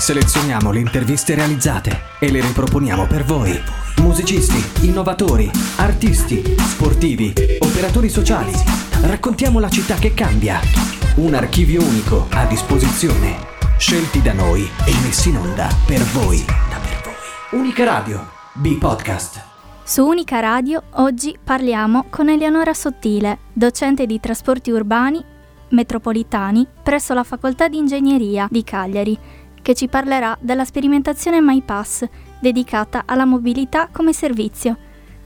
Selezioniamo le interviste realizzate e le riproponiamo per voi. Musicisti, innovatori, artisti, sportivi, operatori sociali. Raccontiamo la città che cambia. Un archivio unico a disposizione. Scelti da noi e messi in onda per voi. Unica Radio, B-Podcast. Su Unica Radio oggi parliamo con Eleonora Sottile, docente di trasporti urbani metropolitani presso la Facoltà di Ingegneria di Cagliari, che ci parlerà della sperimentazione MyPass dedicata alla mobilità come servizio.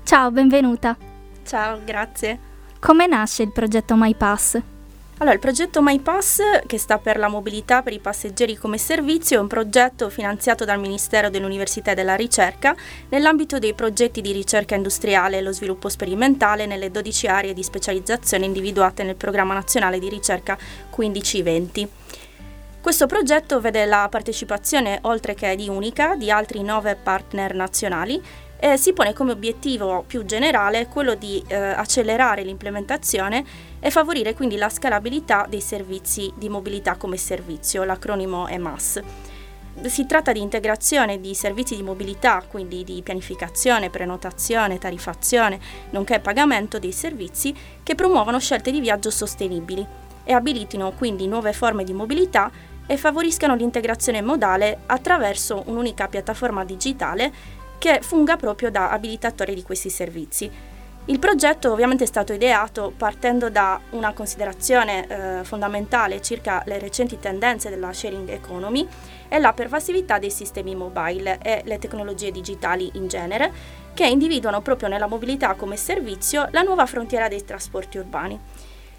Ciao, benvenuta. Ciao, grazie. Come nasce il progetto MyPass? Allora, il progetto MyPass, che sta per la mobilità per i passeggeri come servizio, è un progetto finanziato dal Ministero dell'Università e della Ricerca nell'ambito dei progetti di ricerca industriale e lo sviluppo sperimentale nelle 12 aree di specializzazione individuate nel Programma Nazionale di Ricerca 1520. Questo progetto vede la partecipazione, oltre che di Unica, di altri nove partner nazionali e si pone come obiettivo più generale quello di eh, accelerare l'implementazione e favorire quindi la scalabilità dei servizi di mobilità come servizio, l'acronimo EMAS. Si tratta di integrazione di servizi di mobilità, quindi di pianificazione, prenotazione, tarifazione, nonché pagamento dei servizi che promuovono scelte di viaggio sostenibili e abilitino quindi nuove forme di mobilità e favoriscano l'integrazione modale attraverso un'unica piattaforma digitale che funga proprio da abilitatore di questi servizi. Il progetto ovviamente è stato ideato partendo da una considerazione eh, fondamentale circa le recenti tendenze della sharing economy e la pervasività dei sistemi mobile e le tecnologie digitali in genere, che individuano proprio nella mobilità come servizio la nuova frontiera dei trasporti urbani.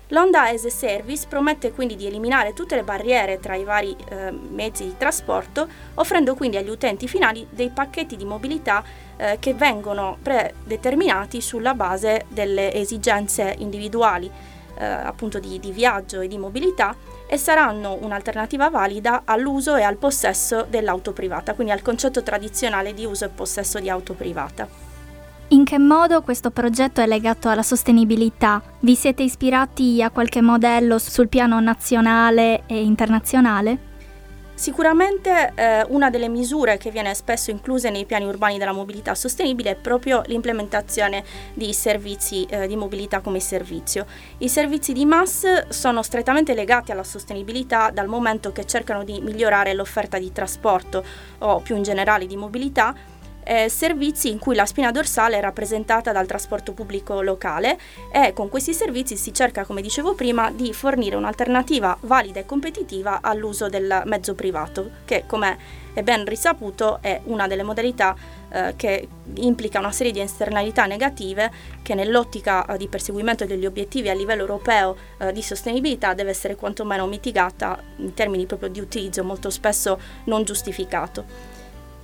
L'Onda as a Service promette quindi di eliminare tutte le barriere tra i vari eh, mezzi di trasporto, offrendo quindi agli utenti finali dei pacchetti di mobilità eh, che vengono predeterminati sulla base delle esigenze individuali eh, appunto di, di viaggio e di mobilità e saranno un'alternativa valida all'uso e al possesso dell'auto privata, quindi al concetto tradizionale di uso e possesso di auto privata. In che modo questo progetto è legato alla sostenibilità? Vi siete ispirati a qualche modello sul piano nazionale e internazionale? Sicuramente eh, una delle misure che viene spesso incluse nei piani urbani della mobilità sostenibile è proprio l'implementazione di servizi eh, di mobilità come servizio. I servizi di MAS sono strettamente legati alla sostenibilità dal momento che cercano di migliorare l'offerta di trasporto o più in generale di mobilità eh, servizi in cui la spina dorsale è rappresentata dal trasporto pubblico locale e con questi servizi si cerca, come dicevo prima, di fornire un'alternativa valida e competitiva all'uso del mezzo privato, che come è ben risaputo è una delle modalità eh, che implica una serie di esternalità negative che nell'ottica eh, di perseguimento degli obiettivi a livello europeo eh, di sostenibilità deve essere quantomeno mitigata in termini proprio di utilizzo molto spesso non giustificato.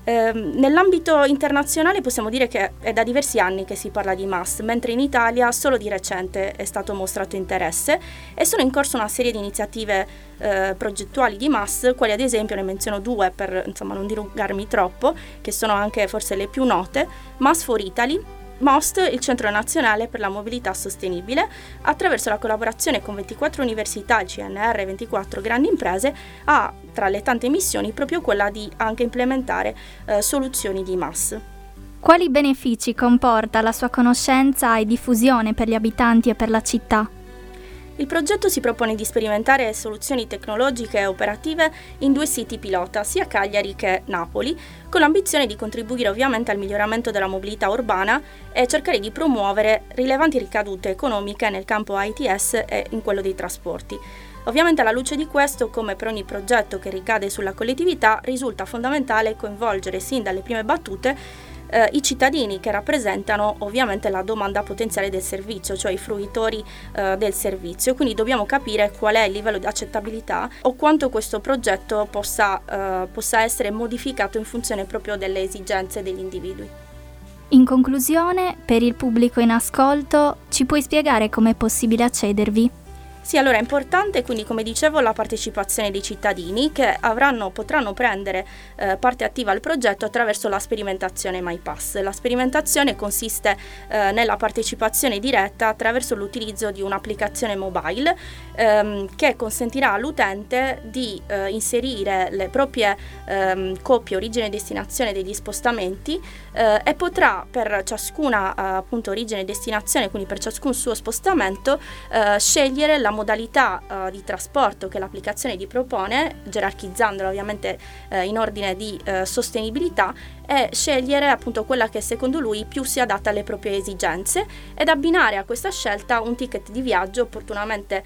Eh, nell'ambito internazionale possiamo dire che è da diversi anni che si parla di MAS, mentre in Italia solo di recente è stato mostrato interesse e sono in corso una serie di iniziative eh, progettuali di MAS, quali ad esempio ne menziono due per insomma, non dilungarmi troppo, che sono anche forse le più note, MAS for Italy, MOST, il Centro Nazionale per la Mobilità Sostenibile, attraverso la collaborazione con 24 università, il CNR e 24 grandi imprese, ha tra le tante missioni proprio quella di anche implementare eh, soluzioni di MAS. Quali benefici comporta la sua conoscenza e diffusione per gli abitanti e per la città? Il progetto si propone di sperimentare soluzioni tecnologiche e operative in due siti pilota, sia Cagliari che Napoli, con l'ambizione di contribuire ovviamente al miglioramento della mobilità urbana e cercare di promuovere rilevanti ricadute economiche nel campo ITS e in quello dei trasporti. Ovviamente alla luce di questo, come per ogni progetto che ricade sulla collettività, risulta fondamentale coinvolgere sin dalle prime battute eh, i cittadini che rappresentano ovviamente la domanda potenziale del servizio, cioè i fruitori eh, del servizio. Quindi dobbiamo capire qual è il livello di accettabilità o quanto questo progetto possa, eh, possa essere modificato in funzione proprio delle esigenze degli individui. In conclusione, per il pubblico in ascolto, ci puoi spiegare come è possibile accedervi? Sì, allora è importante quindi come dicevo la partecipazione dei cittadini che avranno, potranno prendere eh, parte attiva al progetto attraverso la sperimentazione MyPass. La sperimentazione consiste eh, nella partecipazione diretta attraverso l'utilizzo di un'applicazione mobile ehm, che consentirà all'utente di eh, inserire le proprie ehm, coppie origine e destinazione degli spostamenti eh, e potrà per ciascuna eh, appunto origine e destinazione, quindi per ciascun suo spostamento, eh, scegliere la modalità uh, di trasporto che l'applicazione gli propone, gerarchizzandola ovviamente uh, in ordine di uh, sostenibilità e scegliere appunto quella che secondo lui più si adatta alle proprie esigenze ed abbinare a questa scelta un ticket di viaggio opportunamente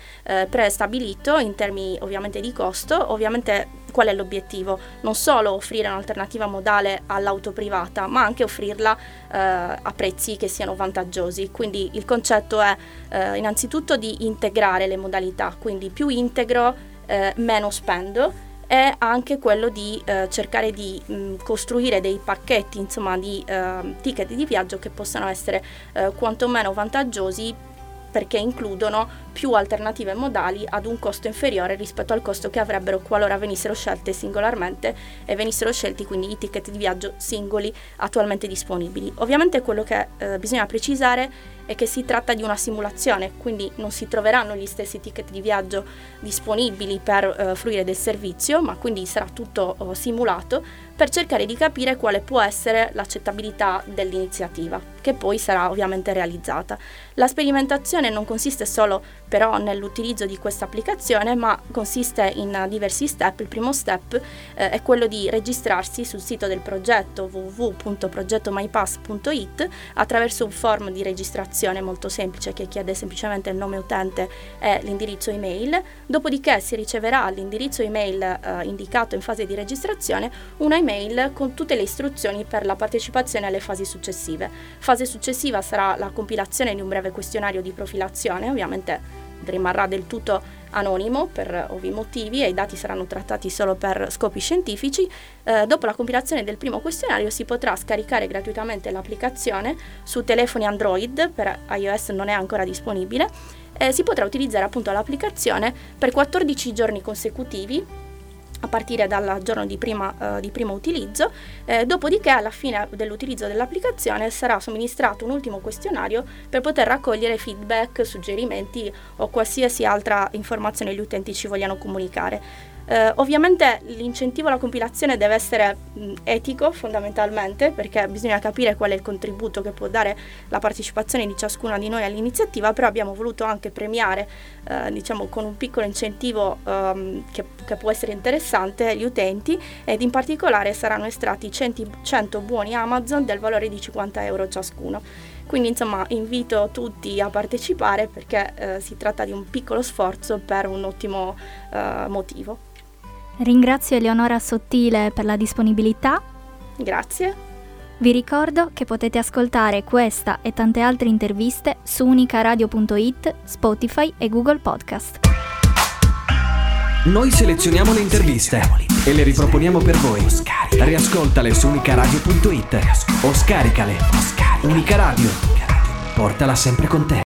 prestabilito in termini ovviamente di costo, ovviamente qual è l'obiettivo? Non solo offrire un'alternativa modale all'auto privata, ma anche offrirla eh, a prezzi che siano vantaggiosi. Quindi il concetto è eh, innanzitutto di integrare le modalità, quindi più integro, eh, meno spendo e anche quello di eh, cercare di mh, costruire dei pacchetti, insomma, di eh, ticket di viaggio che possano essere eh, quantomeno vantaggiosi perché includono più alternative modali ad un costo inferiore rispetto al costo che avrebbero qualora venissero scelte singolarmente e venissero scelti quindi i ticket di viaggio singoli attualmente disponibili. Ovviamente quello che eh, bisogna precisare è che si tratta di una simulazione, quindi non si troveranno gli stessi ticket di viaggio disponibili per eh, fruire del servizio, ma quindi sarà tutto oh, simulato per cercare di capire quale può essere l'accettabilità dell'iniziativa, che poi sarà ovviamente realizzata. La sperimentazione non consiste solo però nell'utilizzo di questa applicazione, ma consiste in diversi step. Il primo step eh, è quello di registrarsi sul sito del progetto www.progettomypass.it attraverso un form di registrazione molto semplice che chiede semplicemente il nome utente e l'indirizzo email, dopodiché si riceverà all'indirizzo email eh, indicato in fase di registrazione una email con tutte le istruzioni per la partecipazione alle fasi successive. Fase successiva sarà la compilazione di un breve questionario di profilazione, ovviamente rimarrà del tutto anonimo per ovvi motivi e i dati saranno trattati solo per scopi scientifici. Eh, dopo la compilazione del primo questionario si potrà scaricare gratuitamente l'applicazione su telefoni Android, per iOS non è ancora disponibile, e si potrà utilizzare appunto l'applicazione per 14 giorni consecutivi a partire dal giorno di prima, uh, di primo utilizzo, eh, dopodiché alla fine dell'utilizzo dell'applicazione sarà somministrato un ultimo questionario per poter raccogliere feedback, suggerimenti o qualsiasi altra informazione gli utenti ci vogliano comunicare. Eh, ovviamente l'incentivo alla compilazione deve essere mh, etico fondamentalmente perché bisogna capire qual è il contributo che può dare la partecipazione di ciascuna di noi all'iniziativa, però abbiamo voluto anche premiare eh, diciamo con un piccolo incentivo ehm, che, che, può essere interessante gli utenti ed in particolare saranno estratti 100, 100 buoni Amazon del valore di 50 euro ciascuno. Quindi insomma invito tutti a partecipare perché eh, si tratta di un piccolo sforzo per un ottimo eh, motivo. Ringrazio Eleonora Sottile per la disponibilità. Grazie. Vi ricordo che potete ascoltare questa e tante altre interviste su unicaradio.it, Spotify e Google Podcast. Noi selezioniamo le interviste e le riproponiamo per voi. Riascoltale su unicaradio.it o scaricale. Unica Radio. Portala sempre con te.